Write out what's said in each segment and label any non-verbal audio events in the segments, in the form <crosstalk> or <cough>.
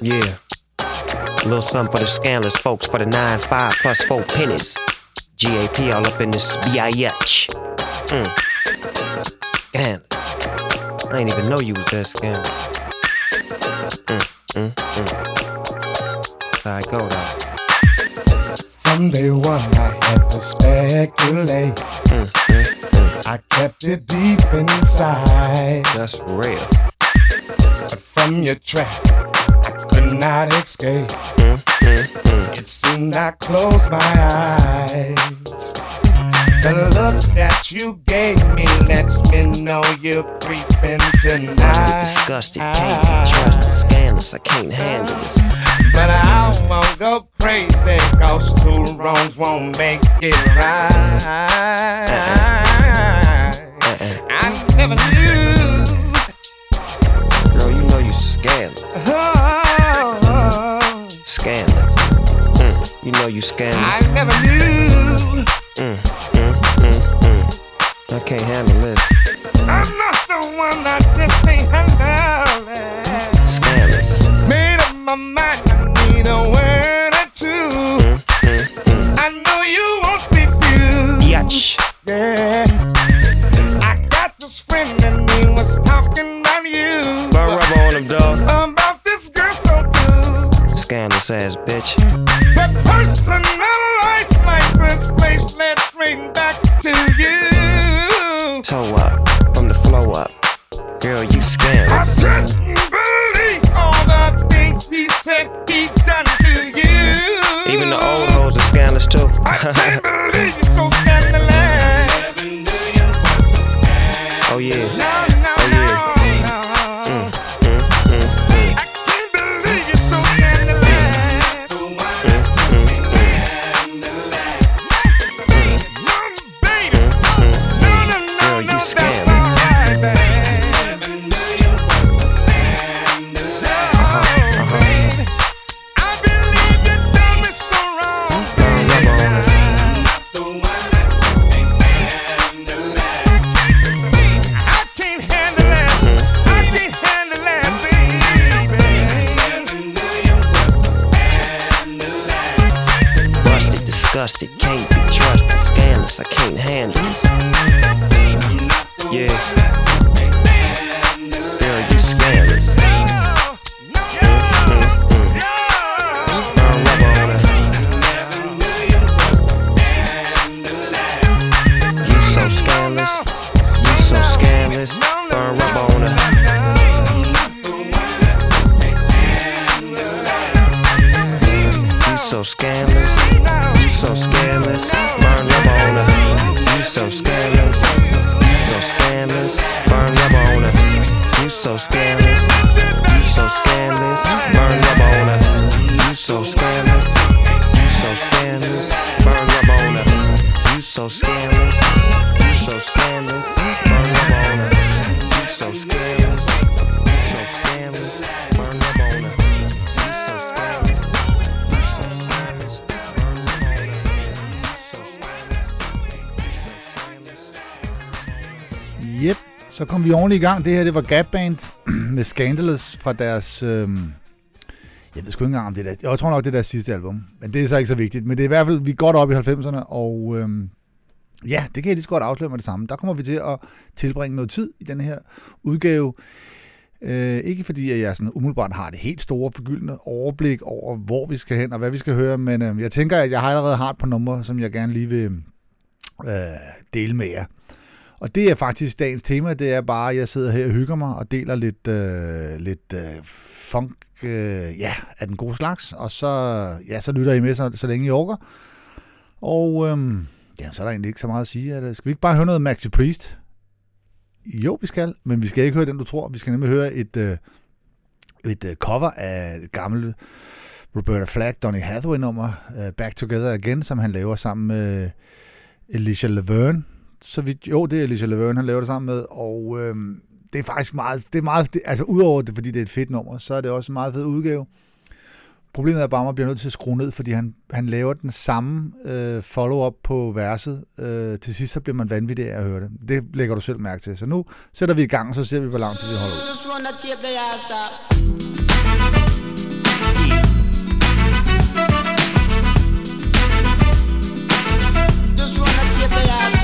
Yeah. A little something for the scandalous folks for the 9 5 plus 4 pennies. GAP all up in this BIH. Mm. I ain't even know you was that scandal. Mm, mm, mm. I go though. From day one, I had to speculate. Mm, mm, mm. I kept it deep inside. That's real. But from your trap, Could escape. It seemed I closed my eyes. The look that you gave me lets me know you're creeping tonight. disgusted, can't be trusted, scandalous, I can't handle this. But I won't go crazy, cause two wrongs won't make it right. Uh-uh. uh-uh. I never knew. Girl, you know you're scandalous, you know you scandalous. I never knew. Mm, mm, mm, mm. I can't handle this. I'm not the one that just can't handle it. Scandalous. Made up my mind, I need a word or two. Mm, mm. I know you won't refuse. Yatch. Yeah. I got this friend and he was talking about you. Burn rubber on him, dog. About this girl so ass bitch. That personal license plate led straight back to you. Toe up, from the flow up. Girl, you I couldn't believe all the things he said he done to you. Even the old hoes are scandalous too. <laughs> så kom vi ordentligt i gang. Det her, det var Gap Band <clears throat> med Scandalous fra deres... Øh, jeg ved sgu ikke engang om det der... Jeg tror nok, det er deres sidste album. Men det er så ikke så vigtigt. Men det er i hvert fald, vi er godt op i 90'erne, og Øh, ja, det kan jeg lige så godt afsløre med det samme. Der kommer vi til at tilbringe noget tid i den her udgave. Øh, ikke fordi, at jeg sådan umiddelbart har det helt store forgyldende overblik over, hvor vi skal hen og hvad vi skal høre, men øh, jeg tænker, at jeg har allerede har et par numre, som jeg gerne lige vil øh, dele med jer. Og det er faktisk dagens tema, det er bare, at jeg sidder her og hygger mig og deler lidt, øh, lidt øh, funk øh, ja, af den gode slags, og så, ja, så lytter I med, så, så længe I orker. Og øh, ja, så er der egentlig ikke så meget at sige. At, skal vi ikke bare høre noget Maxi Priest? Jo, vi skal, men vi skal ikke høre den, du tror. Vi skal nemlig høre et, øh, et øh, cover af et gammelt Roberta Flack, Donny Hathaway-nummer, øh, Back Together Again, som han laver sammen med øh, Alicia Laverne så vidt, jo, det er Alicia Laverne, han laver det sammen med, og øh, det er faktisk meget, det er meget, det, altså udover det, fordi det er et fedt nummer, så er det også en meget fed udgave. Problemet er bare, at man bliver nødt til at skrue ned, fordi han, han laver den samme øh, follow-up på verset. Øh, til sidst så bliver man vanvittig af at høre det. Det lægger du selv mærke til. Så nu sætter vi i gang, og så ser vi, hvor langt vi holder ud. Just wanna keep the eyes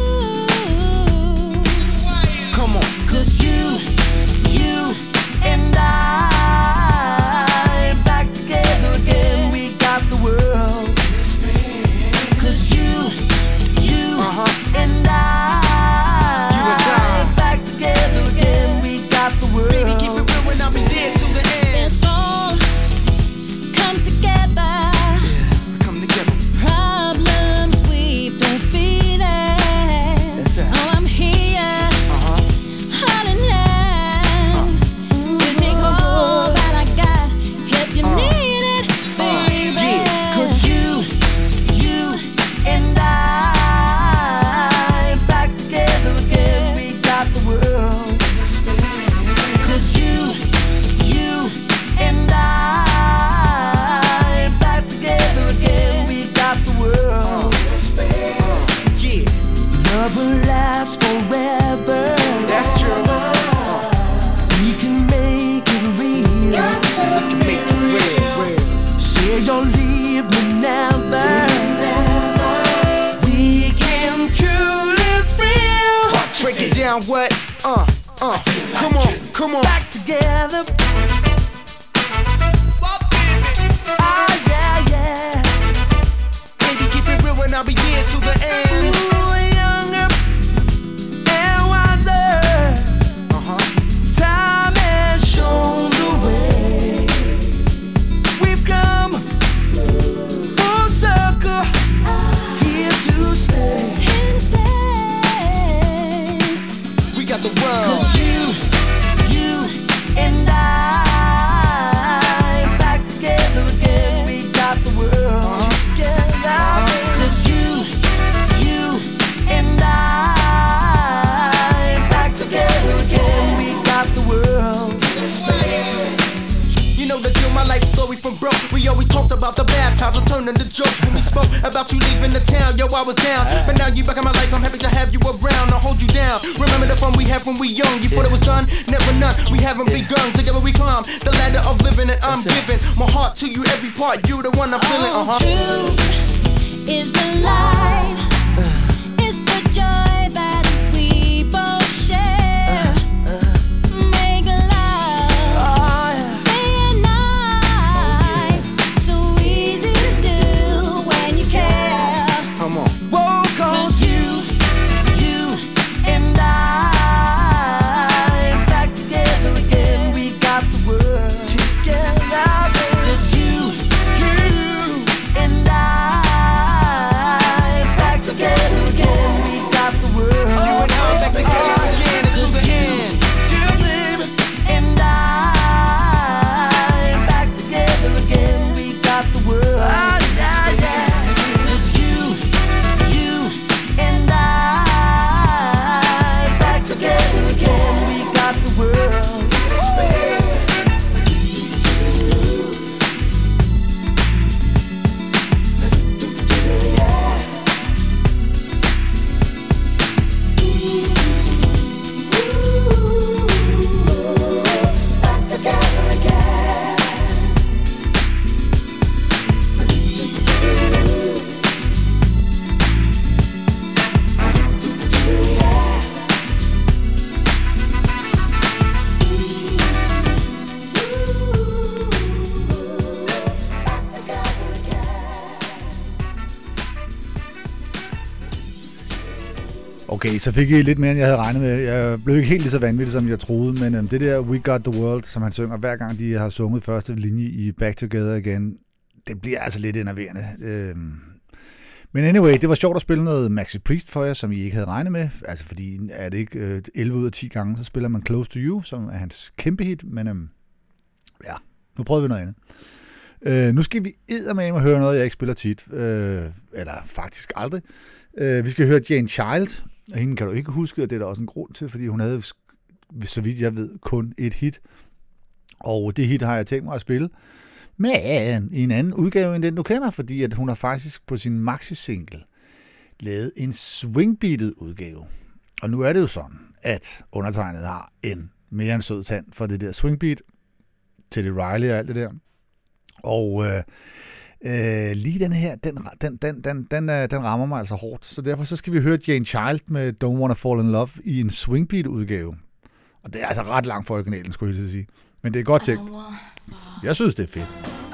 så fik I lidt mere, end jeg havde regnet med. Jeg blev ikke helt lige så vanvittig, som jeg troede, men øhm, det der We Got The World, som han synger hver gang, de har sunget første linje i Back Together igen, det bliver altså lidt enerverende. Øhm, men anyway, det var sjovt at spille noget Maxi Priest for jer, som I ikke havde regnet med. Altså fordi, er det ikke øh, 11 ud af 10 gange, så spiller man Close To You, som er hans kæmpe hit, men øhm, ja, nu prøver vi noget andet. Øh, nu skal vi eddermame høre noget, jeg ikke spiller tit, øh, eller faktisk aldrig. Øh, vi skal høre Jane Child, og hende kan du ikke huske, og det er der også en grund til, fordi hun havde, så vidt jeg ved, kun et hit. Og det hit har jeg tænkt mig at spille, men i en anden udgave end den, du kender, fordi at hun har faktisk på sin maxi-single lavet en swingbeatet udgave. Og nu er det jo sådan, at undertegnet har en mere end sød tand for det der swingbeat, Teddy Riley og alt det der. Og øh, øh, lige den her, den, den, den, den, den, øh, den rammer mig altså hårdt. Så derfor så skal vi høre Jane Child med Don't Wanna Fall In Love i en swingbeat udgave. Og det er altså ret langt fra originalen, skulle jeg sige. Men det er godt tænkt. Jeg synes, det er fedt.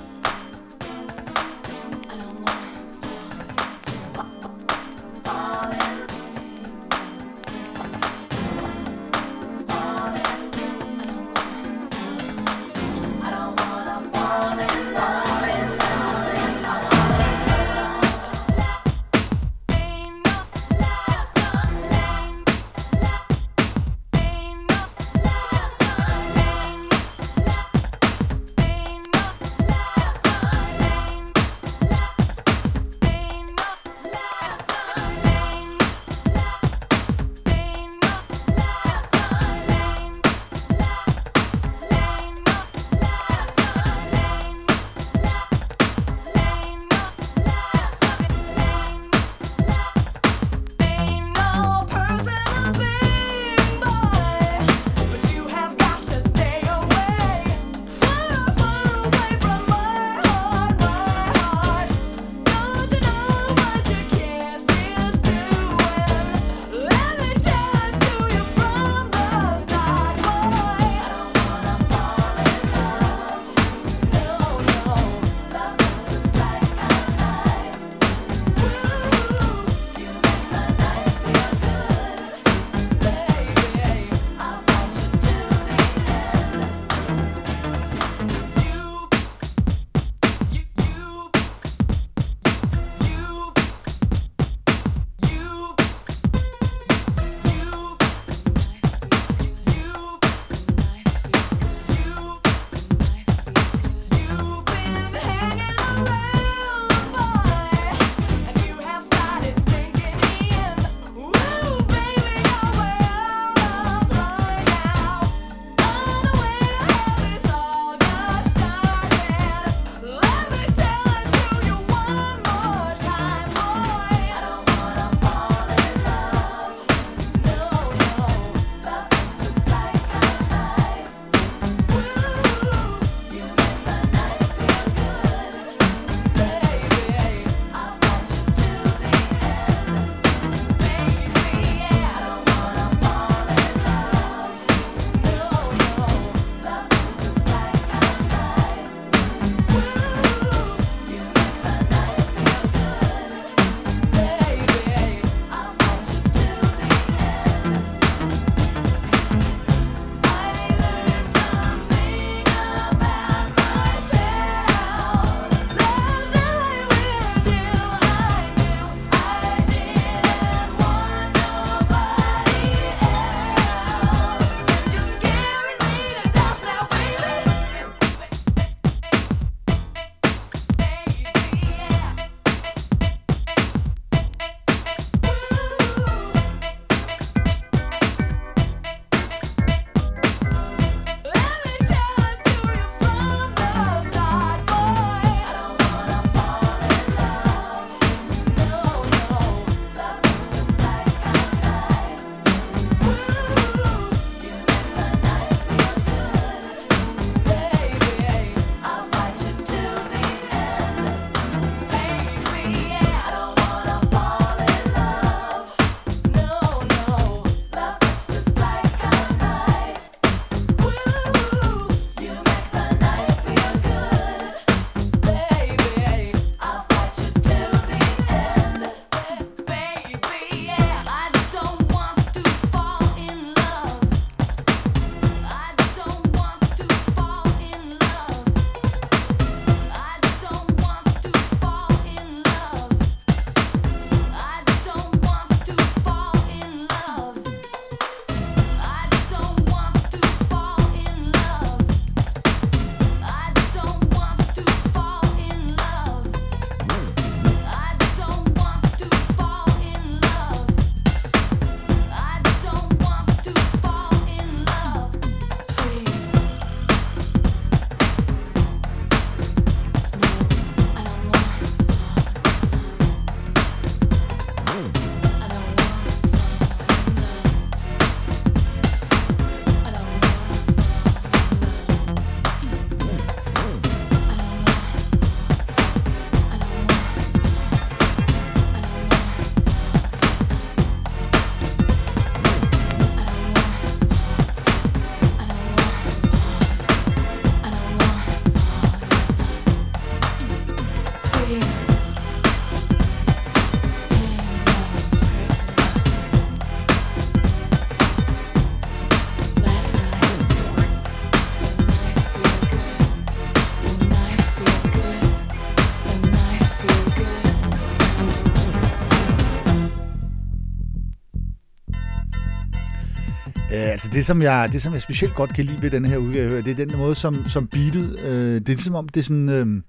Øh, altså det som, jeg, det, som jeg specielt godt kan lide ved den her udgave, det er den måde, som, som beatet, øh, det er ligesom om, det er sådan, øh,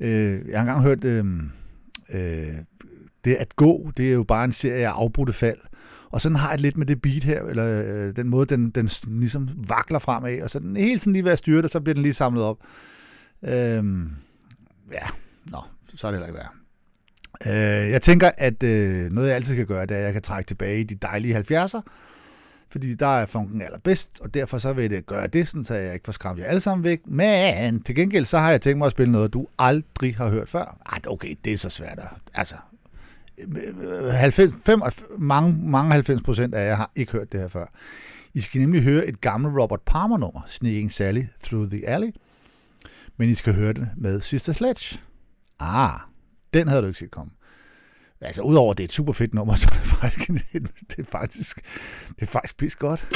øh, jeg har engang hørt, øh, øh, det at gå, det er jo bare en serie af afbrudte fald, og sådan har jeg lidt med det beat her, eller øh, den måde, den, den ligesom vakler fremad, og så den hele sådan lige ved at styre det, så bliver den lige samlet op. Øh, ja, nå, så er det heller ikke værd. Øh, jeg tænker, at øh, noget jeg altid kan gøre, det er, at jeg kan trække tilbage i de dejlige 70'er, fordi der er funken allerbedst, og derfor så vil det gøre det, sådan, så jeg ikke får skræmt jer alle sammen væk. Men til gengæld, så har jeg tænkt mig at spille noget, du aldrig har hørt før. Ej, okay, det er så svært. at- Altså, øh, 90, 5, mange, mange 90 procent af jer har ikke hørt det her før. I skal nemlig høre et gammelt Robert Palmer-nummer, Sneaking Sally Through the Alley, men I skal høre det med Sister Sledge. Ah, den havde du ikke set komme. Altså, udover at det er et super fedt nummer, <laughs> så er det faktisk, det er faktisk, det er faktisk pis godt.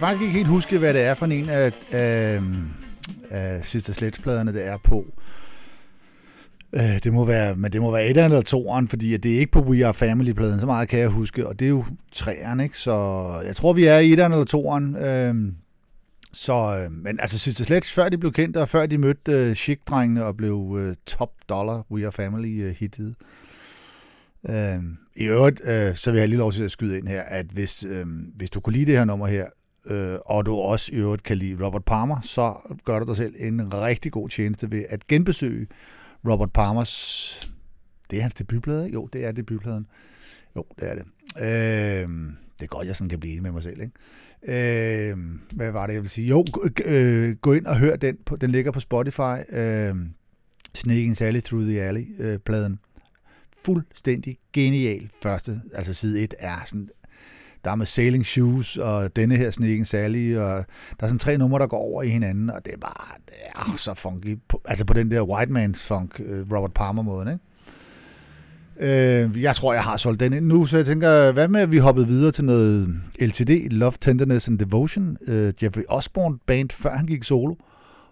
Faktisk ikke helt huske, hvad det er for en af, af, af Sister Sledge-pladerne, det er på. Øh, Det må være, men det må være et eller toeren, fordi at det er ikke på We Are Family-pladen, så meget kan jeg huske, og det er jo træerne, ikke? Så jeg tror, vi er i et eller toeren. Øh, så, øh, men altså Sister Sledge, før de blev kendt, og før de mødte øh, Chic-drengene og blev øh, top dollar We Are Family øh, hittet. Øh, I øvrigt, øh, så vil jeg lige lov til at skyde ind her, at hvis, øh, hvis du kunne lide det her nummer her, øh, og du også i øvrigt kan lide Robert Palmer, så gør du dig selv en rigtig god tjeneste ved at genbesøge Robert Palmers... Det er hans debutplade, ikke? Jo, det er debutpladen. Jo, det er det. Øh, det er godt, jeg sådan kan blive enig med mig selv, ikke? Øh, hvad var det, jeg vil sige? Jo, gå, øh, gå ind og hør den. På, den ligger på Spotify. Øh, Sneaking Sally Through the Alley-pladen. Øh, Fuldstændig genial første. Altså side 1 er sådan... Der er med Sailing Shoes, og denne her Sneaking Sally, og der er sådan tre numre, der går over i hinanden, og det er bare det er så funky. Altså på den der white man's funk, øh, Robert Palmer-måden, ikke? Øh, jeg tror, jeg har solgt den ind nu, så jeg tænker, hvad med, at vi hoppede videre til noget LTD, Love, Tenderness and Devotion, øh, Jeffrey Osborne band, før han gik solo,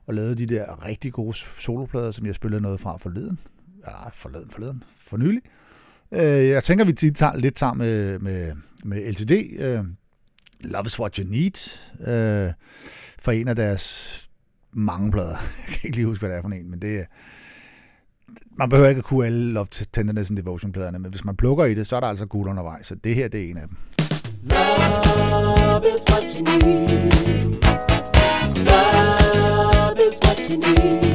og lavede de der rigtig gode soloplader, som jeg spillede noget fra forleden. Ja, forleden, forleden, for nylig. Øh, jeg tænker, vi tit tager lidt sammen med, med, med LTD, øh, Love is What You Need, øh, for en af deres mange plader. <laughs> Jeg kan ikke lige huske, hvad det er for en, men det er man behøver ikke at kunne alle Love Tenderness and Devotion-pladerne, men hvis man plukker i det, så er der altså guld undervejs, så det her, det er en af dem. Love is what you need. Love is what you need.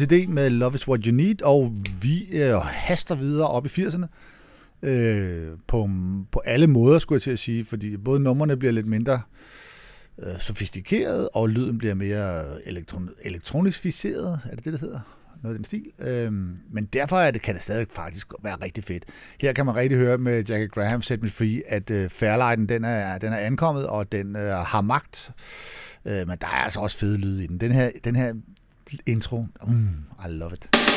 LCD med Love is What You Need, og vi øh, haster videre op i 80'erne. Øh, på, på alle måder, skulle jeg til at sige, fordi både numrene bliver lidt mindre øh, sofistikeret, og lyden bliver mere elektron- elektronificeret, er det det, det hedder? Noget af den stil. Øhm, men derfor er det, kan det stadig faktisk være rigtig fedt. Her kan man rigtig høre med Jackie Graham Set Me Free, at øh, Fairlighten den er, den er ankommet, og den øh, har magt. Øh, men der er altså også fede lyde i den. Den her, den her intro, mm, I love it.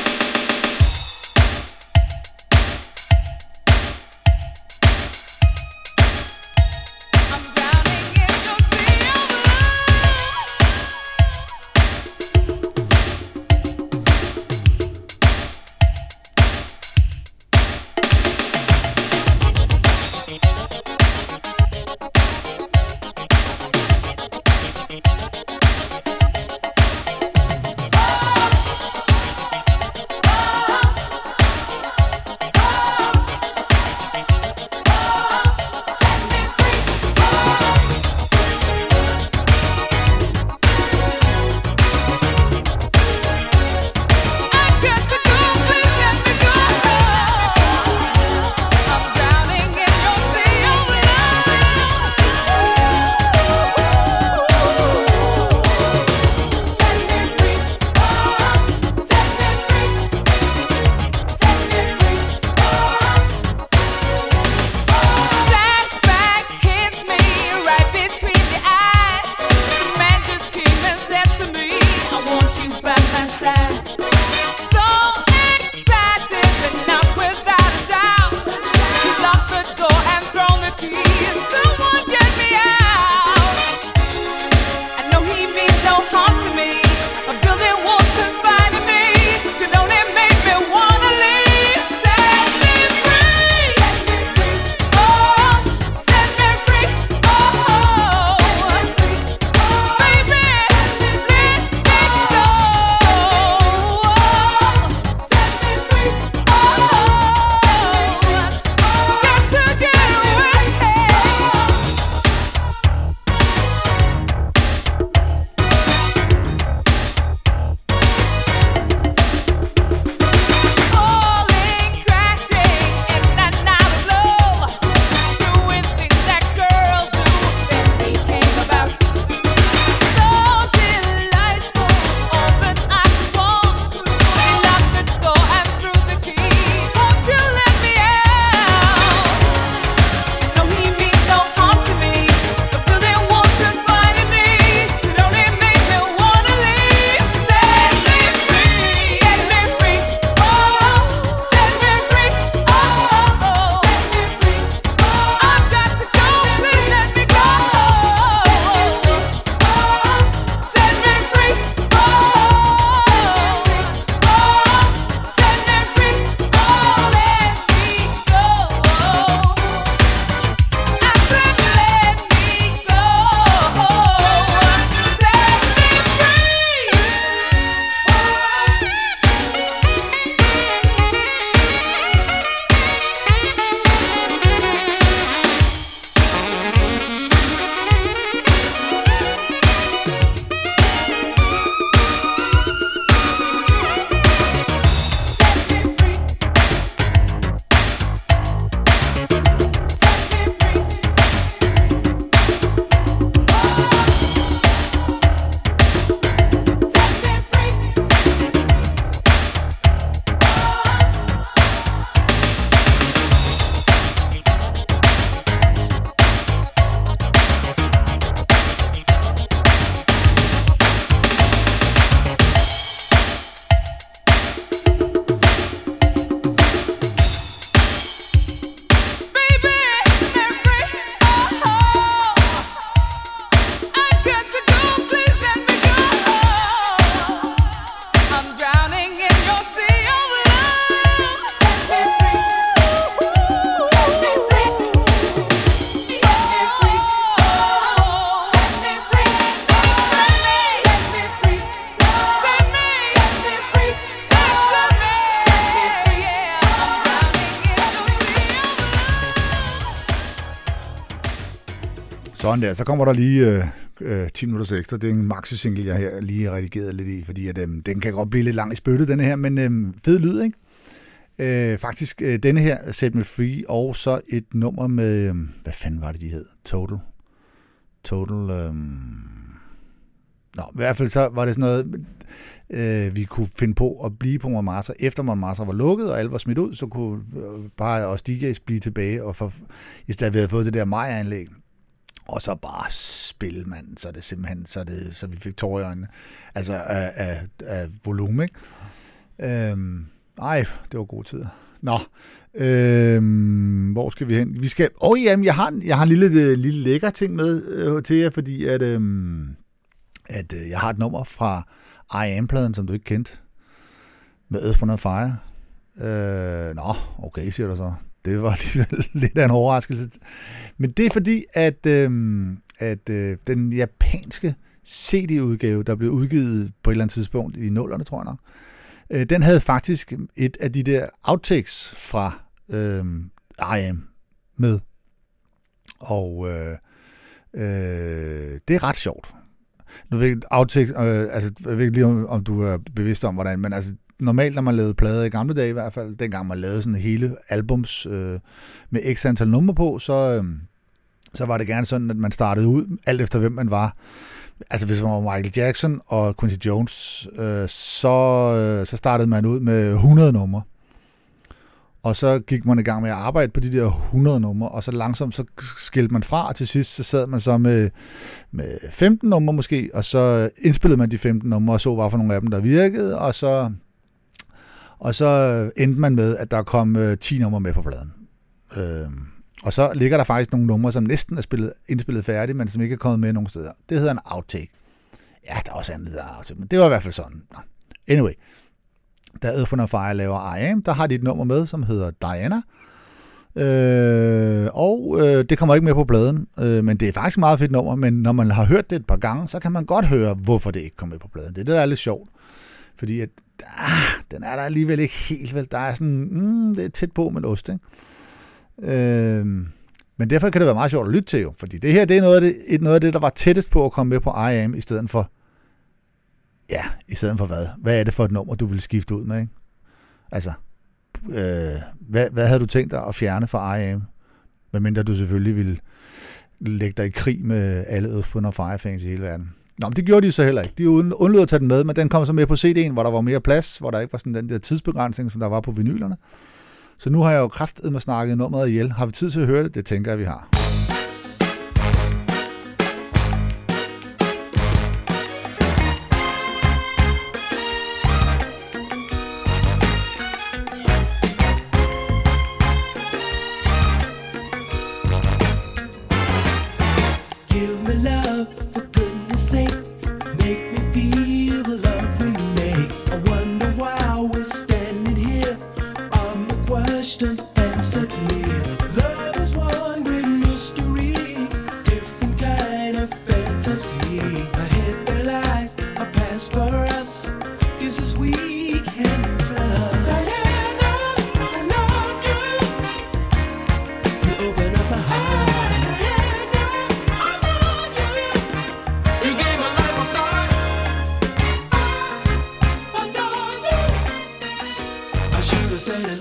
Sådan der. Så kommer der lige øh, øh, 10 minutter ekstra. Det er en maxi-single, jeg her lige har redigeret lidt i, fordi at, øh, den kan godt blive lidt lang i spyttet, denne her, men øh, fed lyd, ikke? Øh, faktisk øh, denne her, Set Me Free, og så et nummer med, øh, hvad fanden var det, de hed? Total. Total, øh, Nå, i hvert fald så var det sådan noget, øh, vi kunne finde på at blive på Montmartre. Efter Montmartre var lukket, og alle var smidt ud, så kunne øh, bare os DJ's blive tilbage, og for, i stedet vi havde fået det der Maja-anlæg. Og så bare spil, mand, så det simpelthen, så, det, så vi fik tårer i øjnene. Altså af, af, af volumen, ikke? Øhm, ej, det var gode tider. Nå, øhm, hvor skal vi hen? Vi skal, åh oh, jamen, jeg har, jeg har en lille, øh, lille lækker ting med øh, til jer, fordi at, øhm, at øh, jeg har et nummer fra I Am-pladen, som du ikke kendte, med Earth, and Fire. Øh, nå, okay, siger du så. Det var alligevel <laughs> lidt af en overraskelse. Men det er fordi, at, øh, at øh, den japanske CD-udgave, der blev udgivet på et eller andet tidspunkt i nullerne, tror jeg nok, øh, den havde faktisk et af de der outtakes fra øh, IM med. Og øh, øh, det er ret sjovt. Nu ved jeg, outtakes, øh, altså, jeg ved ikke lige, om, om du er bevidst om, hvordan, men altså, normalt, når man lavede plader i gamle dage i hvert fald, dengang man lavede sådan hele albums øh, med x antal numre på, så, øh, så var det gerne sådan, at man startede ud, alt efter hvem man var. Altså hvis man var Michael Jackson og Quincy Jones, øh, så, øh, så startede man ud med 100 numre. Og så gik man i gang med at arbejde på de der 100 numre, og så langsomt så skilte man fra, og til sidst så sad man så med, med 15 numre måske, og så indspillede man de 15 numre, og så hvad for nogle af dem, der virkede, og så, og så endte man med, at der kom øh, 10 numre med på pladen. Øh, og så ligger der faktisk nogle numre, som næsten er spillet, indspillet færdigt, men som ikke er kommet med nogen steder. Det hedder en outtake. Ja, der er også andet, der er outtake, men det var i hvert fald sådan. Nå. Anyway, da Earth, Wind Fire laver I Am, der har de et nummer med, som hedder Diana. Øh, og øh, det kommer ikke med på pladen, øh, men det er faktisk et meget fedt nummer, men når man har hørt det et par gange, så kan man godt høre, hvorfor det ikke kom med på pladen. Det er det, der er lidt sjovt. Fordi at, ah, den er der alligevel ikke helt vel. Der er sådan, mm, det er tæt på med ost, ikke? Øh, men derfor kan det være meget sjovt at lytte til jo, fordi det her det er noget af det, et, noget af det, der var tættest på at komme med på IAM, i stedet for, ja, i stedet for hvad? Hvad er det for et nummer, du vil skifte ud med, ikke? Altså, øh, hvad, hvad havde du tænkt dig at fjerne fra IAM? Am? Medmindre du selvfølgelig ville lægge dig i krig med alle Earth, Wind and fans i hele verden. Nå, men det gjorde de så heller ikke. De undlod at tage den med, men den kom så med på CD'en, hvor der var mere plads, hvor der ikke var sådan den der tidsbegrænsning, som der var på vinylerne. Så nu har jeg jo kraftet med snakket nummeret ihjel. Har vi tid til at høre det? Det tænker jeg, vi har.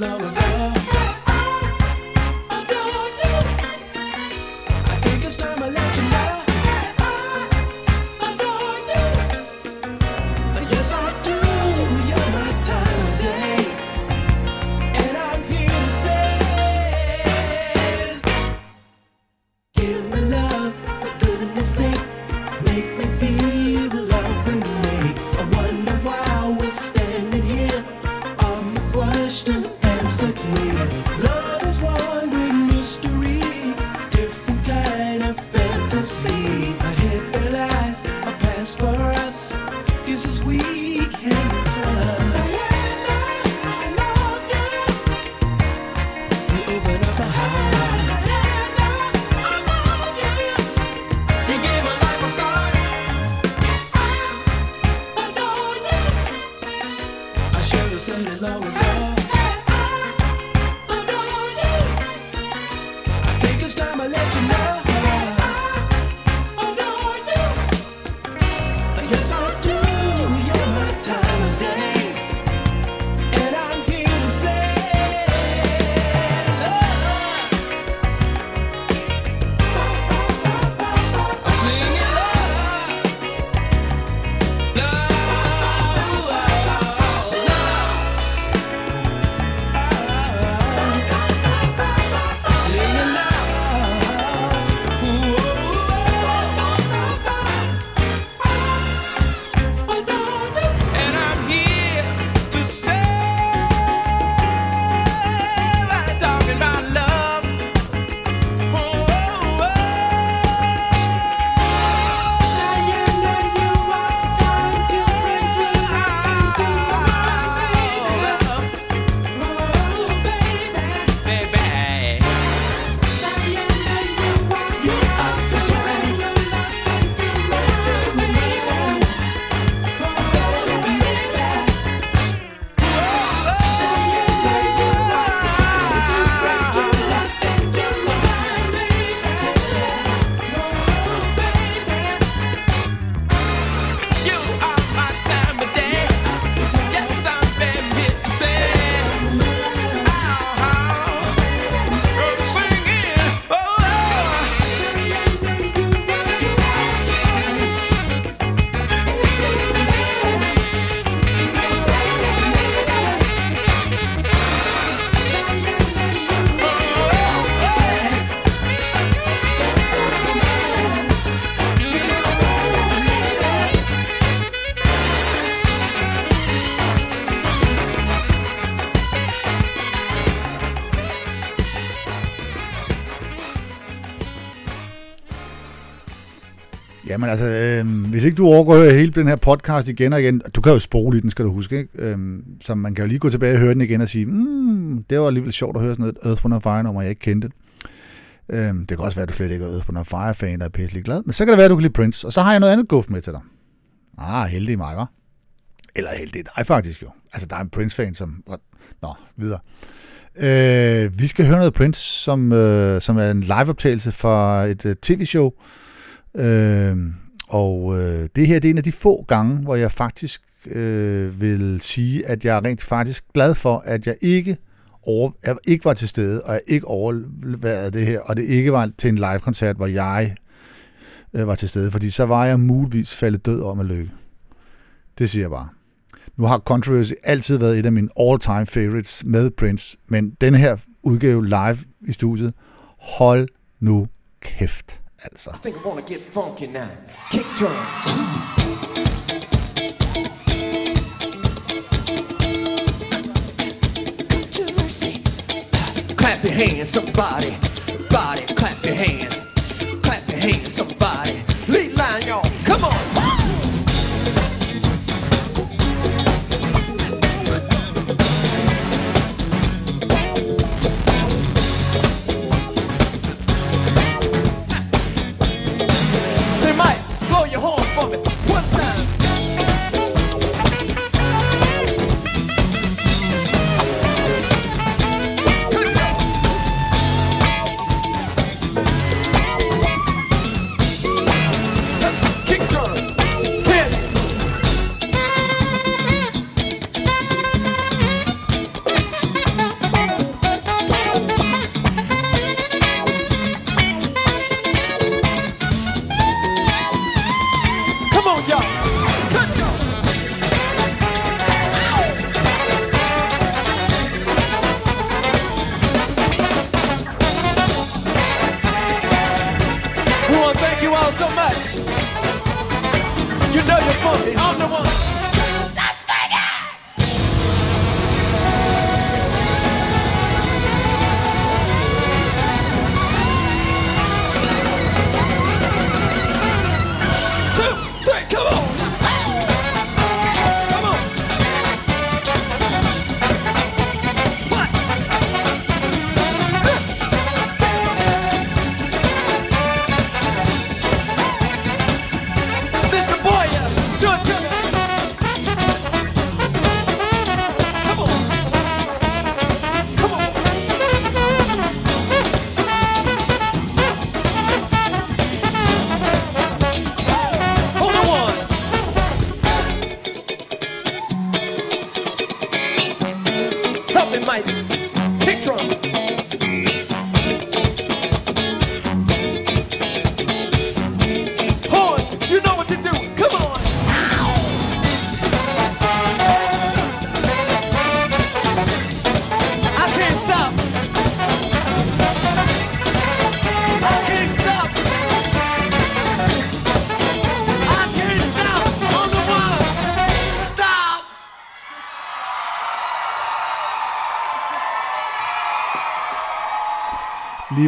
Have Jamen altså, øh, hvis ikke du overgår at høre hele den her podcast igen og igen, du kan jo spole i den, skal du huske, ikke? Øh, så man kan jo lige gå tilbage og høre den igen og sige, mm, det var alligevel sjovt at høre sådan noget Earth, Wind Fire nummer, jeg ikke kendte. Øh, det kan også være, at du slet ikke er Earth, Wind Fire fan, der er pisselig glad, men så kan det være, at du kan lide Prince. Og så har jeg noget andet guf med til dig. Ah, heldig mig, hva'? Eller heldig dig faktisk jo. Altså, der er en Prince-fan, som... Nå, videre. Øh, vi skal høre noget Prince, som, øh, som er en liveoptagelse fra et øh, tv-show. Øh, Øh, og øh, det her det er en af de få gange, hvor jeg faktisk øh, vil sige, at jeg er rent faktisk glad for, at jeg ikke, over, jeg ikke var til stede, og jeg ikke overværede det her, og det ikke var til en live-koncert, hvor jeg øh, var til stede, fordi så var jeg muligvis faldet død om at lykke. Det siger jeg bare. Nu har Controversy altid været et af mine all-time favorites med Prince, men den her udgave live i studiet, hold nu kæft, I think I wanna get funky now. Kick drum. Clap your hands, somebody. Body, clap your hands. Clap your hands, somebody. Lead line, y'all. Come on.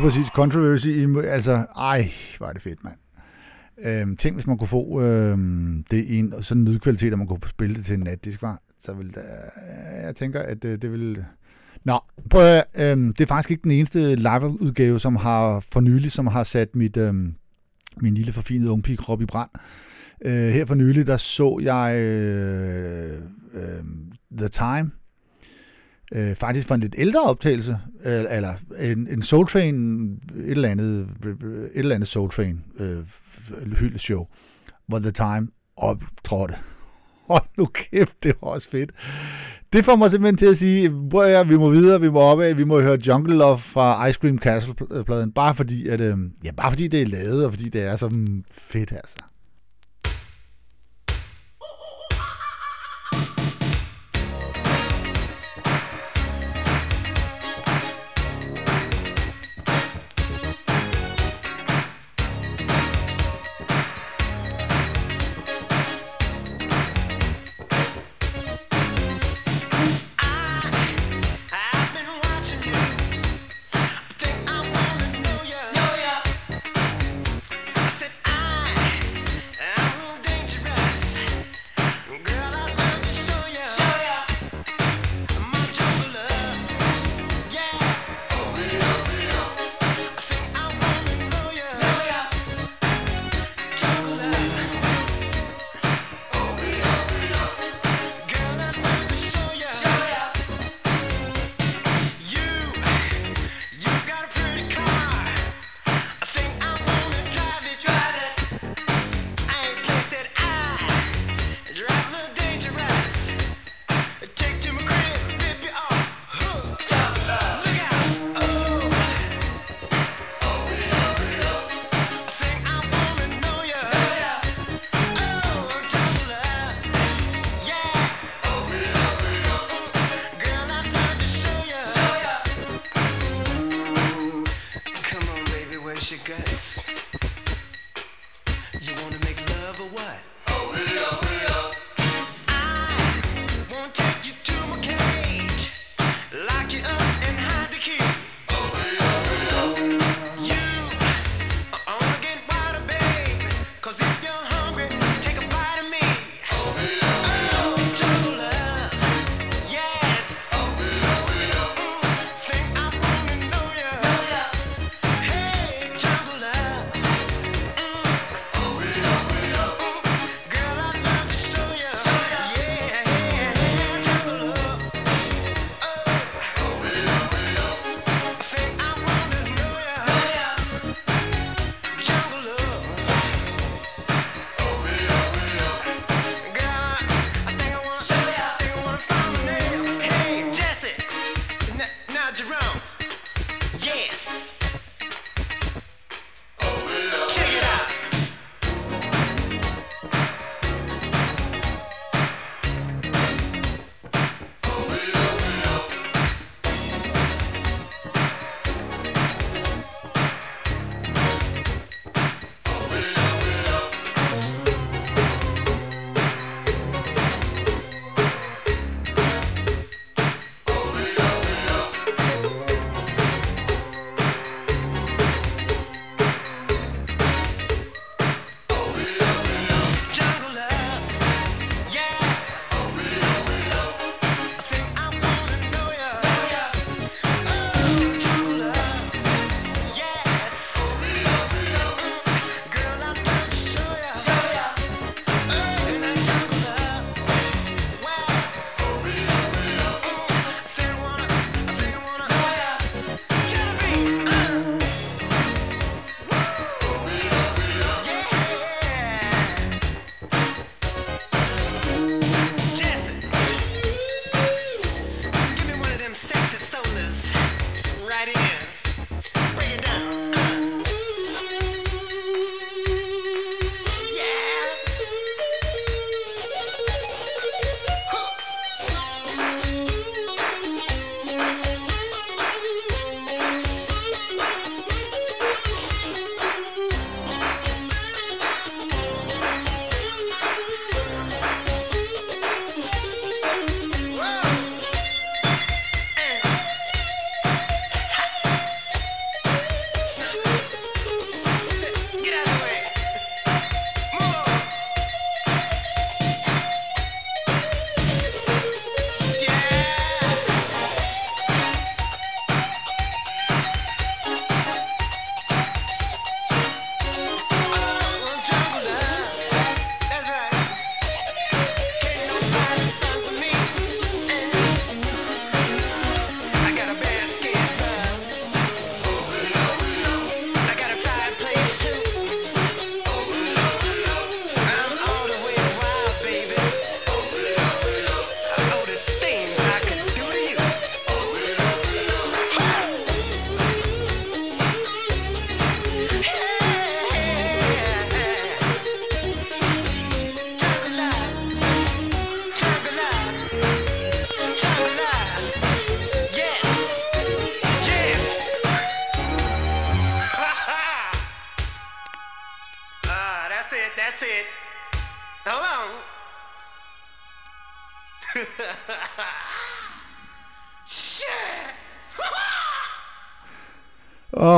Præcis, Controversy, altså, ej, var det fedt, mand. Øhm, tænk, hvis man kunne få øhm, det i en sådan en lydkvalitet, at man kunne spille det til en natdisk, var, så ville der, jeg tænker, at øh, det, det ville... Nå, prøv at, øhm, det er faktisk ikke den eneste liveudgave, som har for nylig, som har sat mit, øhm, min lille forfinede ungpige krop i brand. Øh, her for nylig, der så jeg øh, øh, The Time, øh, faktisk for en lidt ældre optagelse, øh, eller en, en Soul Train, et eller andet, et eller andet Soul Train øh, hyldeshow, hvor The Time optrådte. <laughs> Hold nu kæft, det var også fedt. Det får mig simpelthen til at sige, hvor er vi må videre, vi må opad, vi må høre Jungle Love fra Ice Cream Castle-pladen, bare fordi, at, øh, ja, bare fordi det er lavet, og fordi det er så mm, fedt, altså.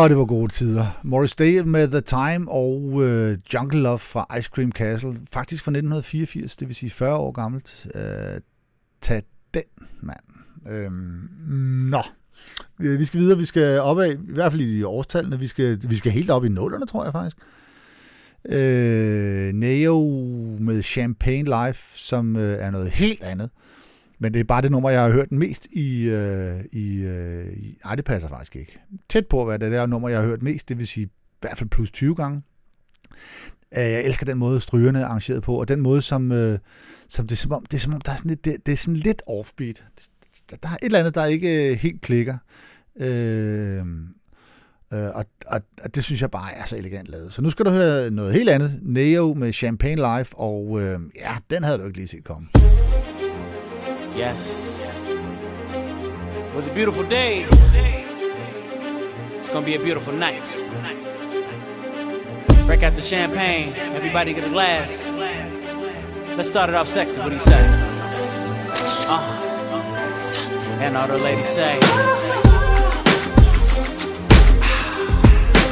Åh, det var gode tider. Morris Day med The Time og øh, Jungle Love fra Ice Cream Castle. Faktisk fra 1984, det vil sige 40 år gammelt. Øh, tag den, mand. Øhm, øh, nå. Vi skal videre, vi skal opad, i hvert fald i årstallene. Vi skal, vi skal helt op i nullerne, tror jeg faktisk. Øh, Neo med Champagne Life, som øh, er noget helt andet. Men det er bare det nummer, jeg har hørt mest i... Øh, i, øh, i ej, det passer faktisk ikke. Tæt på, hvad det er nummer, jeg har hørt mest, det vil sige i hvert fald plus 20 gange. Øh, Jeg elsker den måde, strygerne er arrangeret på, og den måde, som, øh, som det, er, som om, det er som om, der er sådan lidt, det, det er sådan lidt offbeat. Der, der er et eller andet, der ikke øh, helt klikker. Øh, øh, og, og, og det synes jeg bare er så elegant lavet. Så nu skal du høre noget helt andet. Neo med Champagne Life, og øh, ja, den havde du ikke lige set komme. Yes. It was a beautiful day. It's gonna be a beautiful night. Break out the champagne. Everybody get a glass. Let's start it off sexy. What do you say? Uh. And all the ladies say.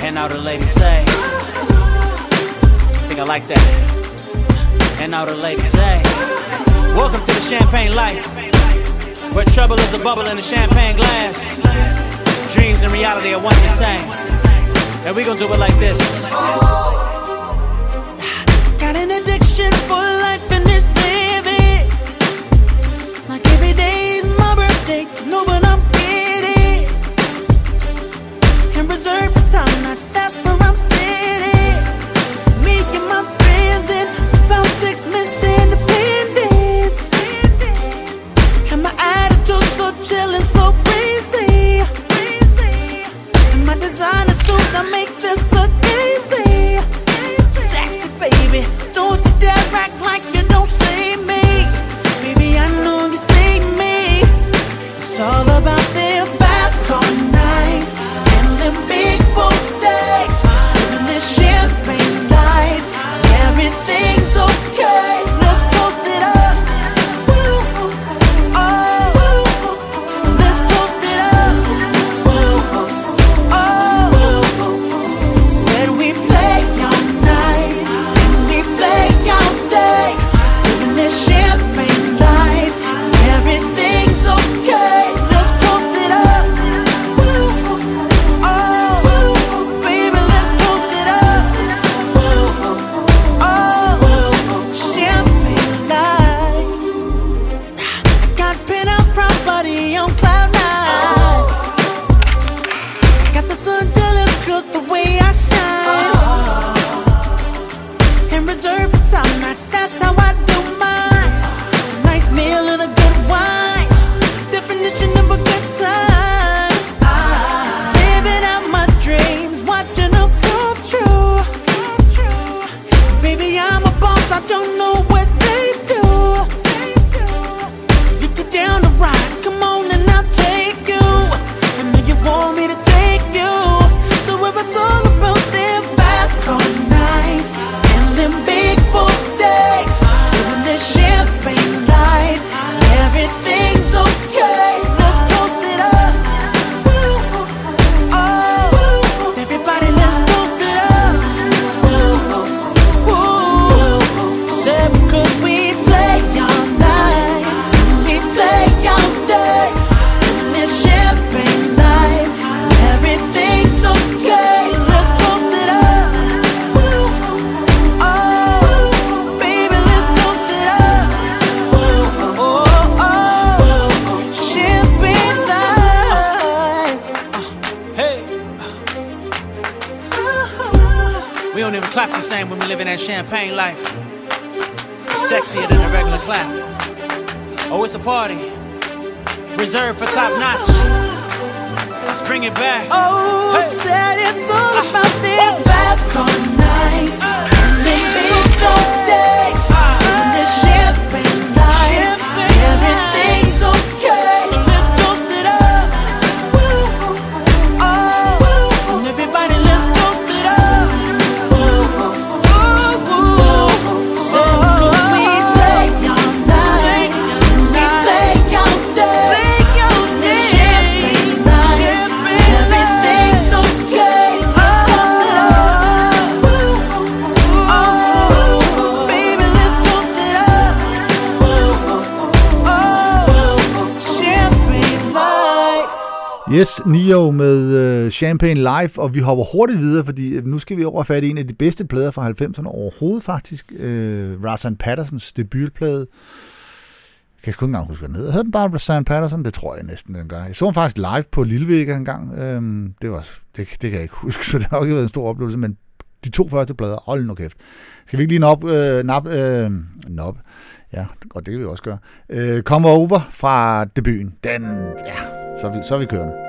And all the ladies say. think I like that. And all the ladies say. Welcome to the champagne life, where trouble is a bubble in a champagne glass. Dreams and reality are one and the same. And we gonna do it like this. Got an addiction for life and this living. Like every day is my birthday, no, but I'm kidding. And reserved for time, that's that's where I'm sitting. Me and my friends and about six Miss so chill and so breezy. My designer suit, I make this look easy. Sexy baby, don't you dare act like you don't see me. Baby, I know you see me. It's all about Champagne Live, og vi hopper hurtigt videre, fordi øh, nu skal vi over og fatte en af de bedste plader fra 90'erne overhovedet faktisk. Øh, Razan Pattersons debutplade. Jeg kan ikke engang huske, hvad den hedder. den bare Razan Patterson? Det tror jeg næsten, den gør. Jeg så den faktisk live på Lillevægge en gang. Øhm, det, var, det, det, kan jeg ikke <laughs> huske, så det har ikke været en stor oplevelse, men de to første plader, hold nu kæft. Skal vi ikke lige nop, øh, nap, øh, nop, ja, og det kan vi også gøre. Øh, Come Over fra debuten, den, ja, så er vi, så er vi kørende.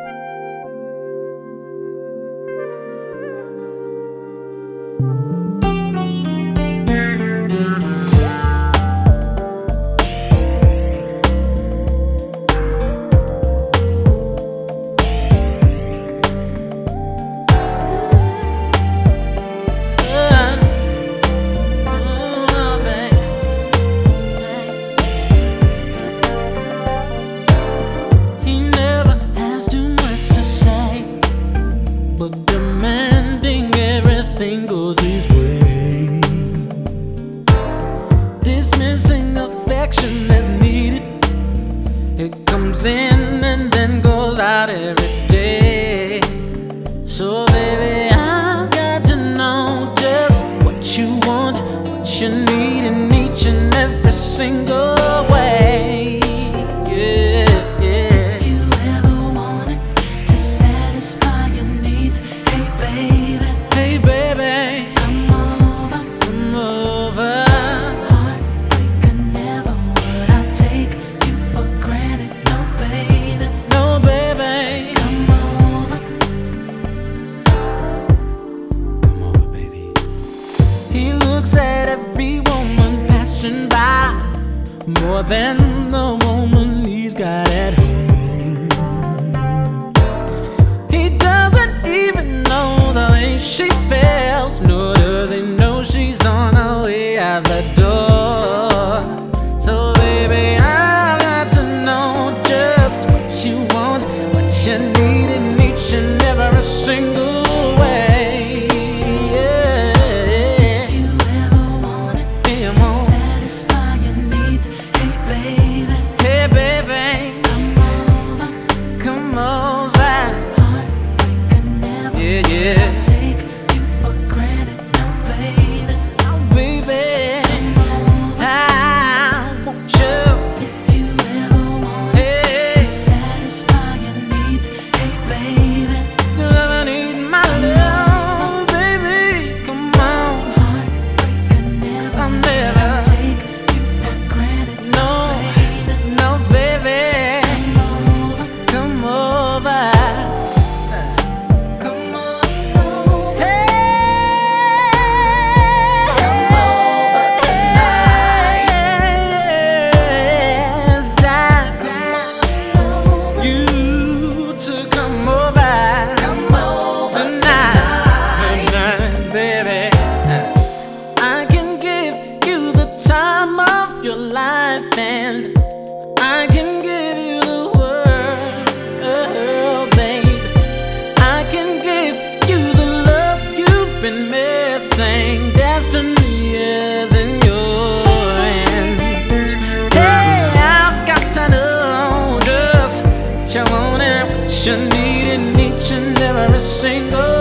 you're each and every single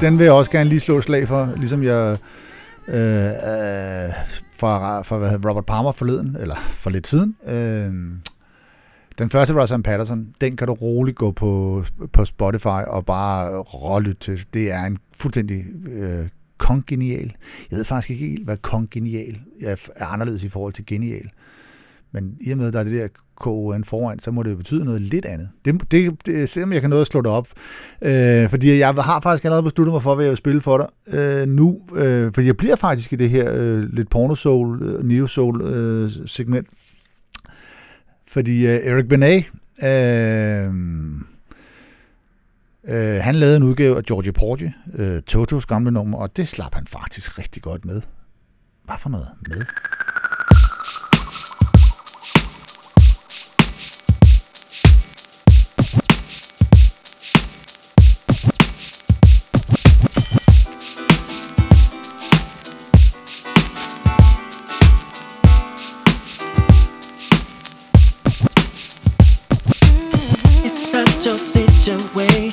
Den, vil jeg også gerne lige slå slag for, ligesom jeg øh, øh, fra, fra hvad hedder, Robert Palmer forleden, eller for lidt siden. Øh, den første Rosanne Patterson, den kan du roligt gå på, på Spotify og bare rålytte til. Det er en fuldstændig øh, kongenial. Jeg ved faktisk ikke helt, hvad kongenial er, er anderledes i forhold til genial. Men i og med, at der er det der KON foran, så må det jo betyde noget lidt andet. Det, det, det se om jeg kan nå at slå det op. Øh, fordi jeg har faktisk allerede besluttet mig for, hvad jeg vil spille for dig øh, nu. Øh, fordi jeg bliver faktisk i det her øh, lidt porno-soul, øh, neo-soul øh, segment. Fordi øh, Eric Benet, øh, øh, han lavede en udgave af Georgie Porgy, øh, Totos gamle nummer, og det slap han faktisk rigtig godt med. Hvad for noget med?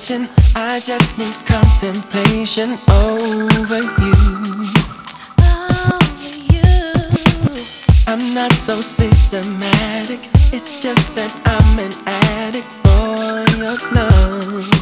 I just need contemplation over you. over you. I'm not so systematic. It's just that I'm an addict for your love.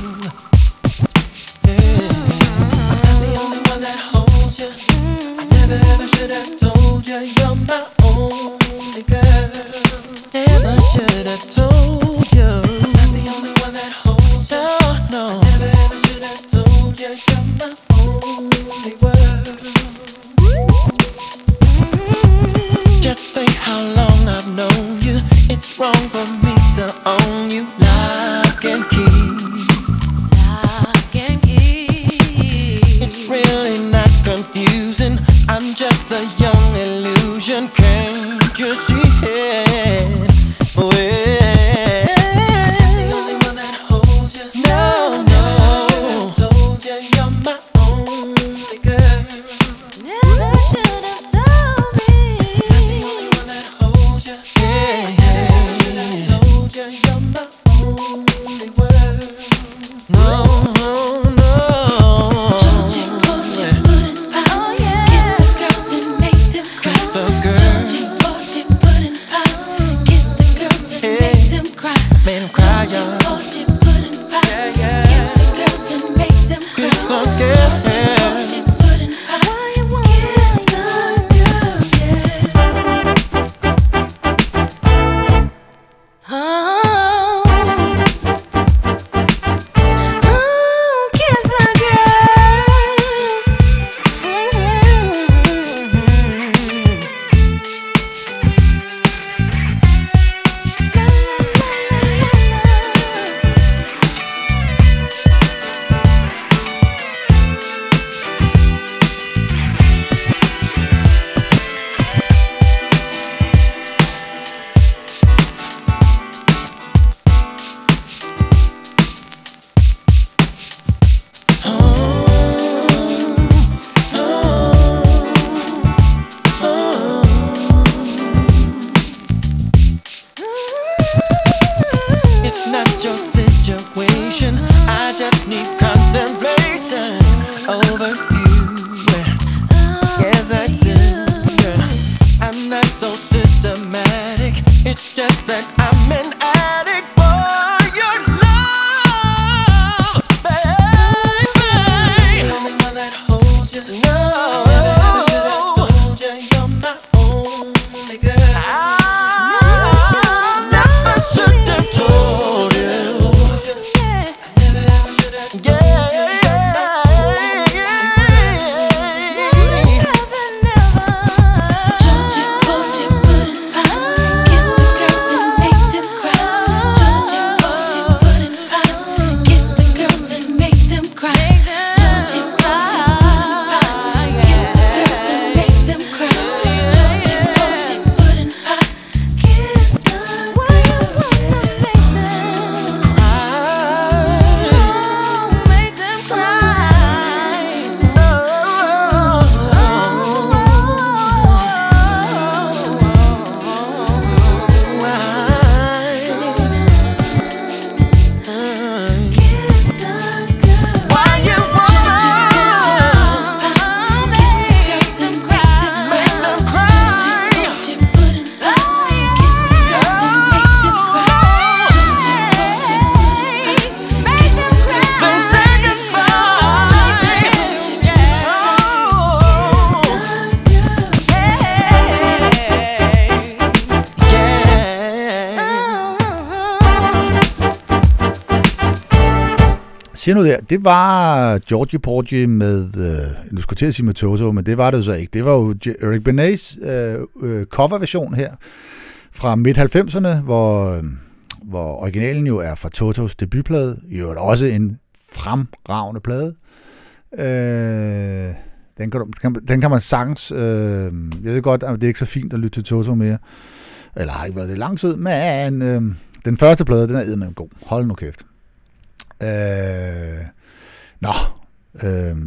siger noget der, det var Georgie Porgy med, øh, nu skulle til at sige med Toto, men det var det jo så ikke. Det var jo Eric Benets øh, øh, coverversion her fra midt-90'erne, hvor, øh, hvor originalen jo er fra Totos debutplade, jo er også en fremragende plade. Øh, den, kan, du, den kan man sagtens, øh, jeg ved godt, at det er ikke så fint at lytte til Toto mere, eller har ikke været det i lang tid, men øh, den første plade, den er eddermame god. Hold nu kæft. Øh, nå, øh,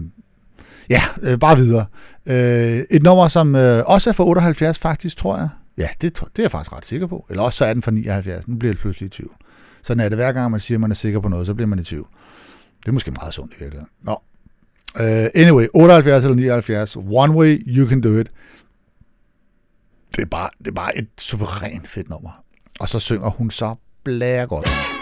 ja, øh, bare videre. Øh, et nummer, som øh, også er fra 78 faktisk, tror jeg. Ja, det, det er jeg faktisk ret sikker på. Eller også så er den fra 79, nu bliver det pludselig i 20. Sådan er det hver gang, man siger, at man er sikker på noget, så bliver man i 20. Det er måske meget sundt i virkeligheden. Nå. Uh, anyway, 78 eller 79, One Way, You Can Do It. Det er bare, det er bare et suverænt fedt nummer. Og så synger hun så blære godt.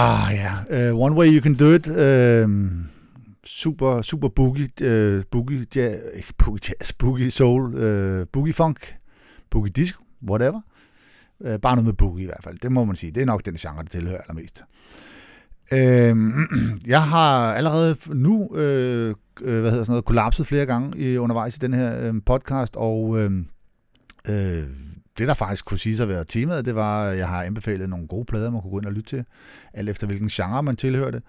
Ah ja, uh, One Way You Can Do It. Uh, super, super boogie, uh, boogie, ja, ikke boogie jazz, boogie soul, uh, boogie funk, boogie disco, whatever. Uh, bare noget med boogie i hvert fald. Det må man sige. Det er nok den genre, det tilhører allermest. Uh, <clears throat> jeg har allerede nu uh, uh, hvad hedder sådan noget, kollapset flere gange i, undervejs i den her uh, podcast, og uh, uh, det, der faktisk kunne sige sig at være temaet, det var, at jeg har anbefalet nogle gode plader, man kunne gå ind og lytte til, alt efter hvilken genre man tilhørte.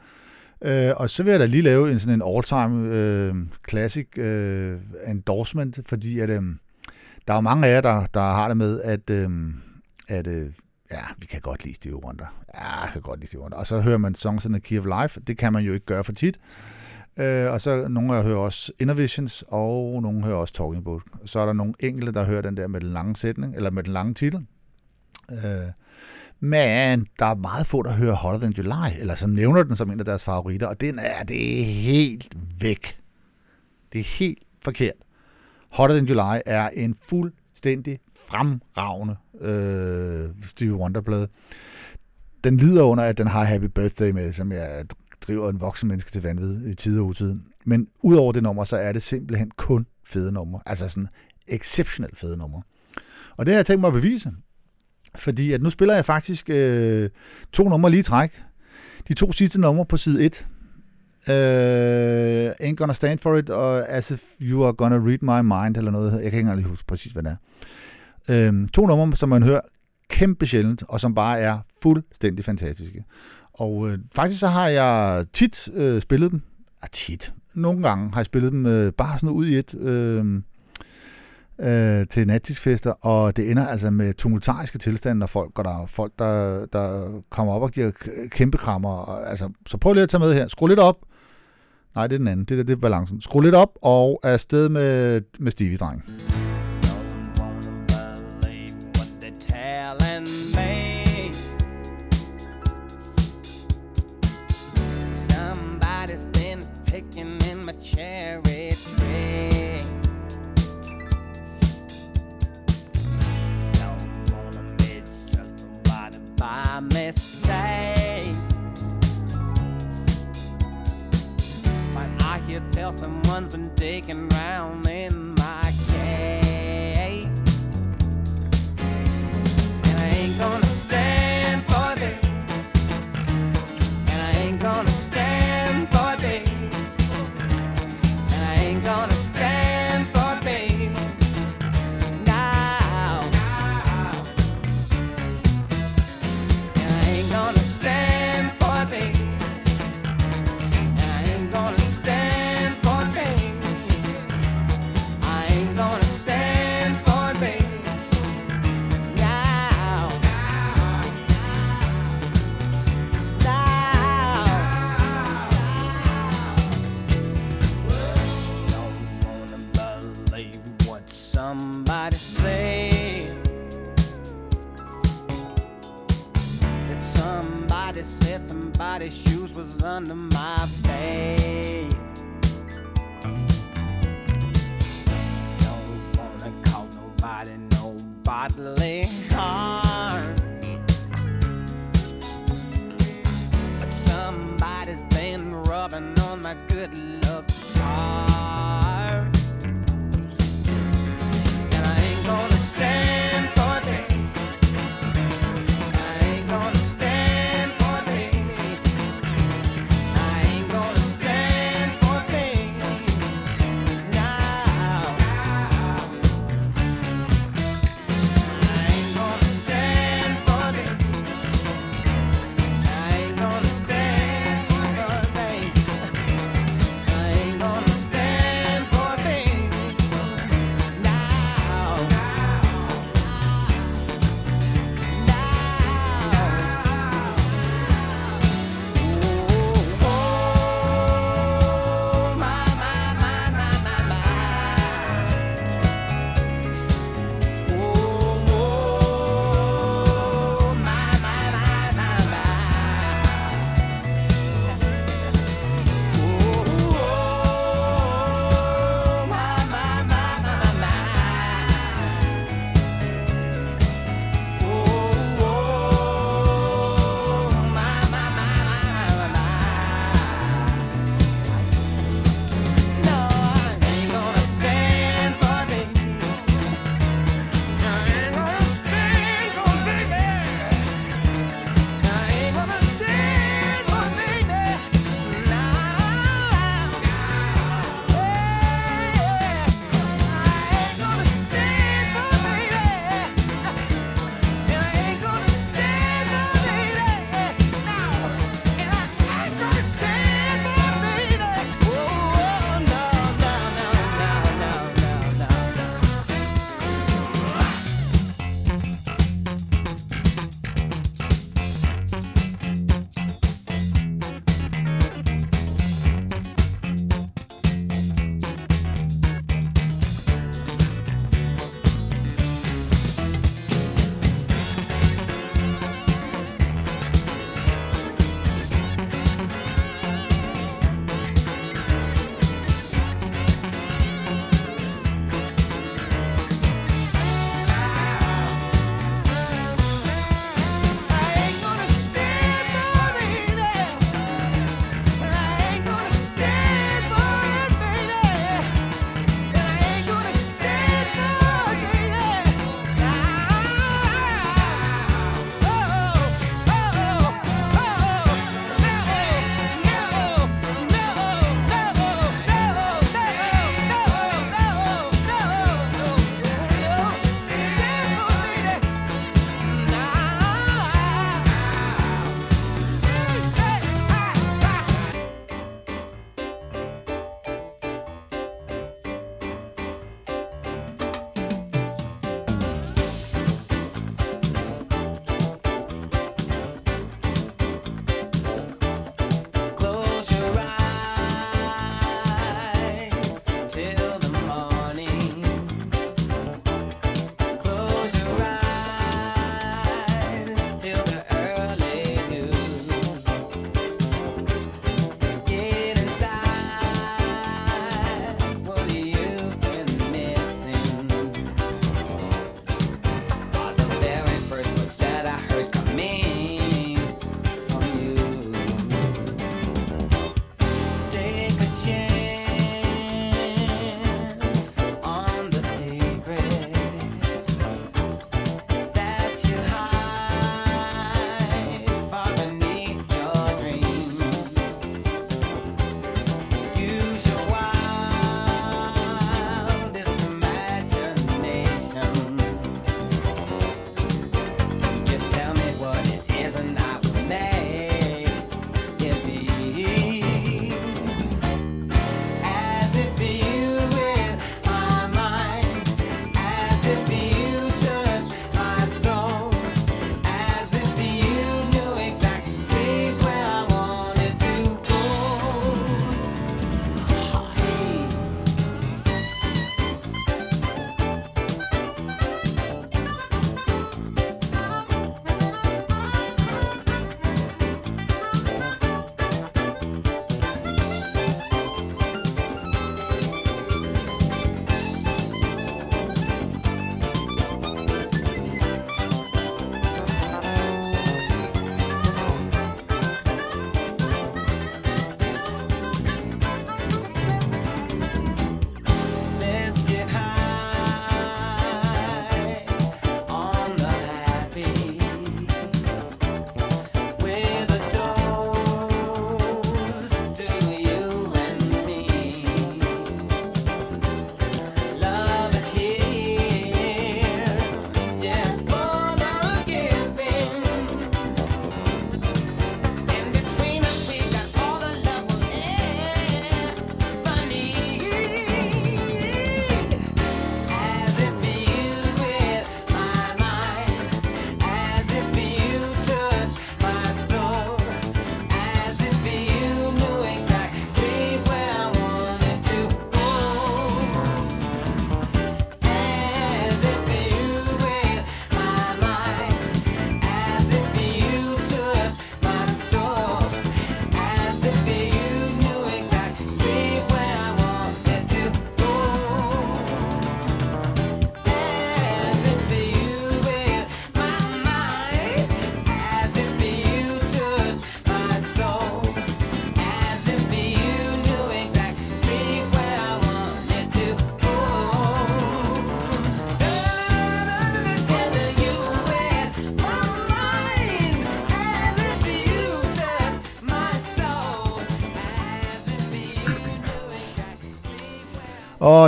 Øh, og så vil jeg da lige lave en sådan en all-time øh, classic øh, endorsement, fordi at, øh, der er jo mange af jer, der, der har det med, at, øh, at øh, ja, vi kan godt lide Steve Wonder. Ja, jeg kan godt lide Steve Wonder. Og så hører man Songs in the Key of Life. Det kan man jo ikke gøre for tit. Øh, Øh, og så nogle af hører også Innovations, og nogle hører også Talking Book. Så er der nogle enkelte, der hører den der med den lange sætning, eller med den lange titel. Øh, men der er meget få, der hører Hotter Than July, eller som nævner den som en af deres favoritter, og den er, det er helt væk. Det er helt forkert. Hotter Than July er en fuldstændig fremragende øh, Stevie Wonder-plade. Den lider under, at den har Happy Birthday med, som jeg driver en voksen menneske til vanvid i tid og utid. Men udover det nummer, så er det simpelthen kun fede numre. Altså sådan exceptionelt fede numre. Og det har jeg tænkt mig at bevise. Fordi at nu spiller jeg faktisk øh, to numre lige i træk. De to sidste numre på side 1. Øh, Ain't Gonna Stand For It og As If You Are Gonna Read My Mind eller noget. Jeg kan ikke engang lige huske præcis, hvad det er. Øh, to numre, som man hører kæmpe sjældent, og som bare er fuldstændig fantastiske. Og øh, faktisk så har jeg tit øh, spillet dem. Ja, tit. Nogle gange har jeg spillet dem øh, bare sådan ud i et øh, øh, til nattidsfester, og det ender altså med tumultariske tilstande, når folk går der. Folk, der, der kommer op og giver k- kæmpe krammer. Og, altså, så prøv lige at tage med her. Skru lidt op. Nej, det er den anden. Det, der, det er balancen. Skru lidt op og er afsted med, med Stevie-dreng. health someone's been taken round in was under my bed. Don't wanna call nobody no bodily harm. But somebody's been rubbing on my good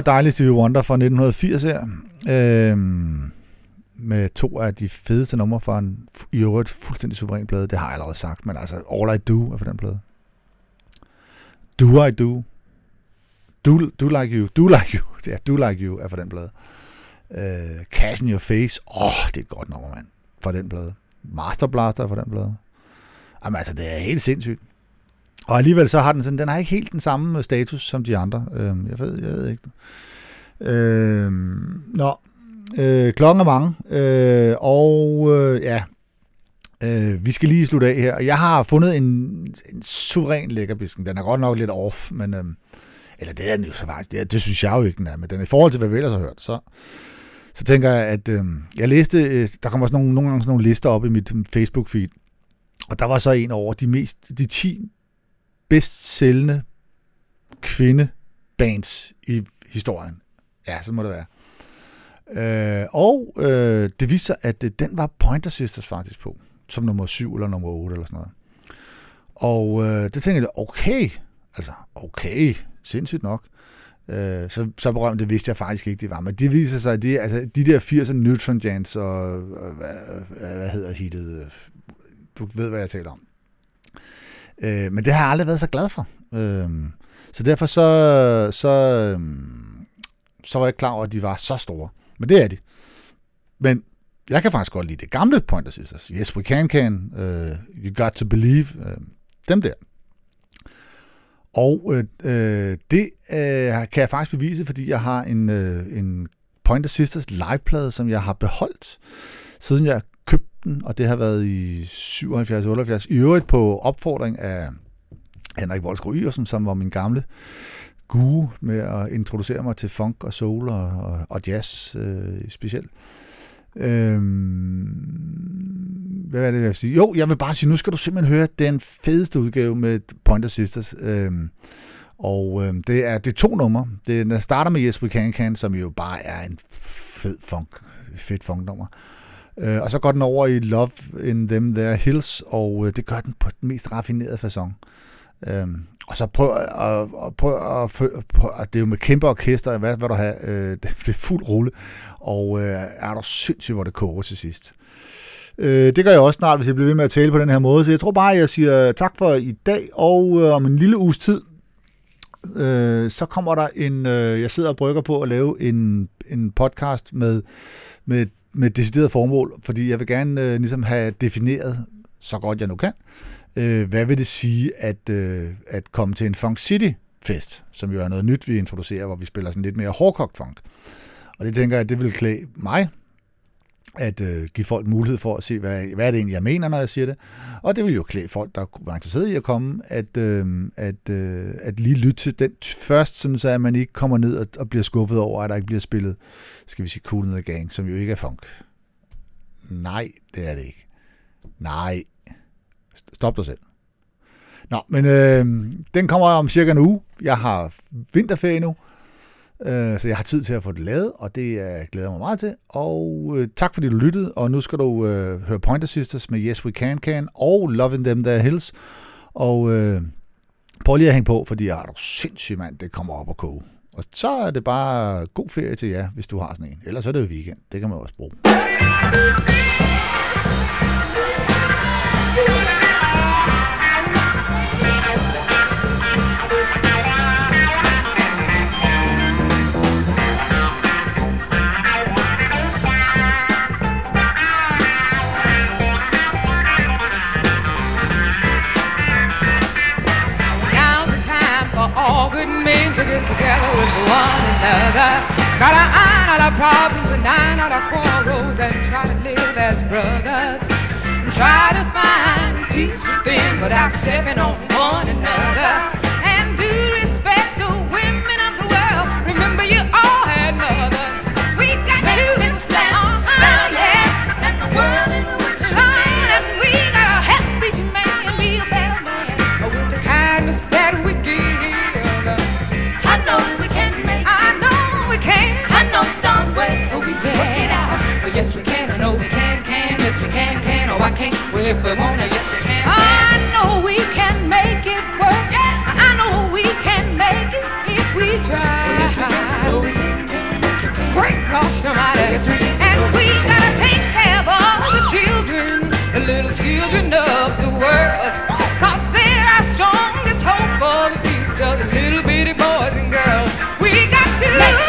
dejligt Stevie Wonder fra 1980 her. Øhm, med to af de fedeste numre fra en i øvrigt fuldstændig suveræn plade. Det har jeg allerede sagt, men altså All I Do er for den plade. Do I Do. Do, do Like You. Do Like You. Ja, Do Like You er for den plade. Øh, Cash in Your Face. Åh, oh, det er et godt nummer, mand. For den plade. Master Blaster er for den plade. Jamen altså, det er helt sindssygt. Og alligevel så har den sådan, den har ikke helt den samme øh, status som de andre. Øh, jeg ved, jeg ved ikke. Øh, nå, øh, klokken er mange, øh, og øh, ja, øh, vi skal lige slutte af her. Jeg har fundet en, en suveræn lækkerbisken. Den er godt nok lidt off, men øh, eller det er den jo så faktisk. Det, det synes jeg jo ikke, den er, men den er i forhold til, hvad vi ellers har hørt, så, så tænker jeg, at øh, jeg læste, øh, der kommer sådan nogle, nogle gange sådan nogle lister op i mit øhm, Facebook-feed, og der var så en over de mest, de 10 bedst sælgende kvindebands i historien. Ja, så må det være. Øh, og øh, det viste sig, at øh, den var Pointer Sisters faktisk på, som nummer 7 eller nummer 8 eller sådan noget. Og øh, det tænkte jeg, okay, altså okay, sindssygt nok. Øh, så, så berømt, det vidste jeg faktisk ikke, det var. Men det viser sig, at de, altså, de der 80'er Neutron Jans og, og hvad, hvad hedder hittet, du ved, hvad jeg taler om. Øh, men det har jeg aldrig været så glad for. Øh, så derfor så, så, øh, så var jeg klar over, at de var så store. Men det er de. Men jeg kan faktisk godt lide det gamle Pointer Sisters. Yes, We Can Can, uh, You Got To Believe, uh, dem der. Og øh, øh, det øh, kan jeg faktisk bevise, fordi jeg har en, øh, en Pointer Sisters liveplade, som jeg har beholdt, siden jeg den, og det har været i 77-78. I øvrigt på opfordring af Henrik Volsgaard Yersen, som var min gamle guru med at introducere mig til funk og soul og, og, og jazz øh, specielt. Øhm, hvad er det, jeg vil sige? Jo, jeg vil bare sige, nu skal du simpelthen høre den fedeste udgave med Pointer Sisters. Øhm, og øhm, det er det er to numre. Det, den starter med Yes We Can Can, som jo bare er en fed funk, fedt funknummer. Øh, og så går den over i Love in Them There Hills, og øh, det gør den på den mest raffinerede façon. Øhm, og så prøv at, og at, prøv at, prøv på, at det er jo med kæmpe orkester, hvad, hvad du har, øh, <laughs> det, er fuld rulle, og øh, er der sindssygt, hvor det koger til sidst. Øh, det gør jeg også snart, hvis jeg bliver ved med at tale på den her måde, så jeg tror bare, at jeg siger tak for i dag, og øh, om en lille uges tid, øh, så kommer der en, øh, jeg sidder og brygger på at lave en, en podcast med, med, med decideret formål, fordi jeg vil gerne øh, ligesom have defineret, så godt jeg nu kan, øh, hvad vil det sige at, øh, at komme til en Funk City fest, som jo er noget nyt, vi introducerer, hvor vi spiller sådan lidt mere hårdkogt funk. Og det tænker jeg, det vil klæde mig, at øh, give folk mulighed for at se, hvad, hvad er det egentlig, jeg mener, når jeg siger det. Og det vil jo klæde folk, der var interesseret i at komme, at, øh, at, øh, at lige lytte til den først, sådan så at man ikke kommer ned og, og bliver skuffet over, at der ikke bliver spillet, skal vi sige, Cool Ned the Gang, som jo ikke er funk. Nej, det er det ikke. Nej. Stop dig selv. Nå, men øh, den kommer om cirka en uge. Jeg har vinterferie nu, øh, så jeg har tid til at få det lavet, og det øh, glæder jeg mig meget til. Og øh, tak fordi du lyttede, og nu skal du øh, høre Pointer Sisters med Yes We Can Can og Loving Them There Hills. Og øh, prøv lige at hænge på, fordi ah, jeg er du sindssygt mand, det kommer op og koge. Og så er det bare god ferie til jer, hvis du har sådan en. Ellers er det jo weekend. Det kan man også bruge. Together with one another. Gotta iron out our problems and iron out our quarrels and try to live as brothers. And try to find peace within without stepping on one another. And do respect the women if we wanna, yes we can. I know we can make it work. I know we can make it if we try. Great God Almighty, and we gotta take care of all the children, the little children of the world, cause they're our strongest hope for the future, the little bitty boys and girls. We got to.